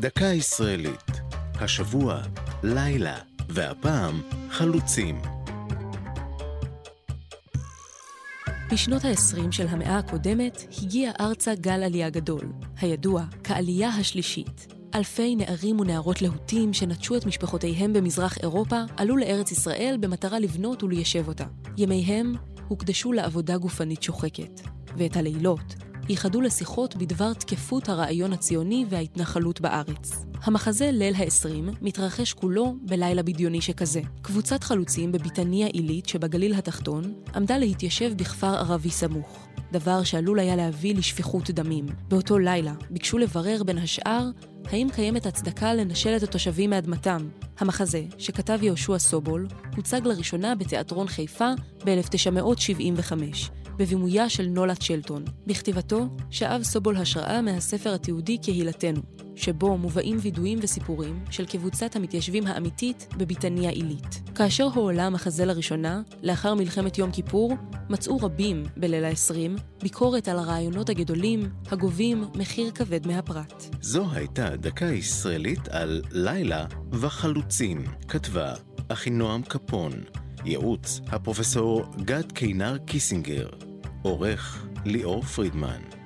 דקה ישראלית. השבוע, לילה, והפעם, חלוצים. בשנות ה-20 של המאה הקודמת הגיע ארצה גל עלייה גדול, הידוע כעלייה השלישית. אלפי נערים ונערות להוטים שנטשו את משפחותיהם במזרח אירופה עלו לארץ ישראל במטרה לבנות וליישב אותה. ימיהם הוקדשו לעבודה גופנית שוחקת, ואת הלילות ייחדו לשיחות בדבר תקפות הרעיון הציוני וההתנחלות בארץ. המחזה ליל ה-20 מתרחש כולו בלילה בדיוני שכזה. קבוצת חלוצים בביתניה עילית שבגליל התחתון עמדה להתיישב בכפר ערבי סמוך. דבר שעלול היה להביא לשפיכות דמים. באותו לילה ביקשו לברר בין השאר האם קיימת הצדקה לנשל את התושבים מאדמתם. המחזה, שכתב יהושע סובול, הוצג לראשונה בתיאטרון חיפה ב-1975, בבימויה של נולה צ'לטון. בכתיבתו שאב סובול השראה מהספר התיעודי קהילתנו, שבו מובאים וידויים וסיפורים של קבוצת המתיישבים האמיתית בביתניה עילית. כאשר הועלה המחזה לראשונה, לאחר מלחמת יום כיפור, מצאו רבים בליל ה-20 ביקורת על הרעיונות הגדולים, הגובים מחיר כבד מהפרט. זו הייתה דקה ישראלית על לילה וחלוצים. כתבה אחינועם קפון. ייעוץ הפרופסור גד קינר קיסינגר. עורך ליאור פרידמן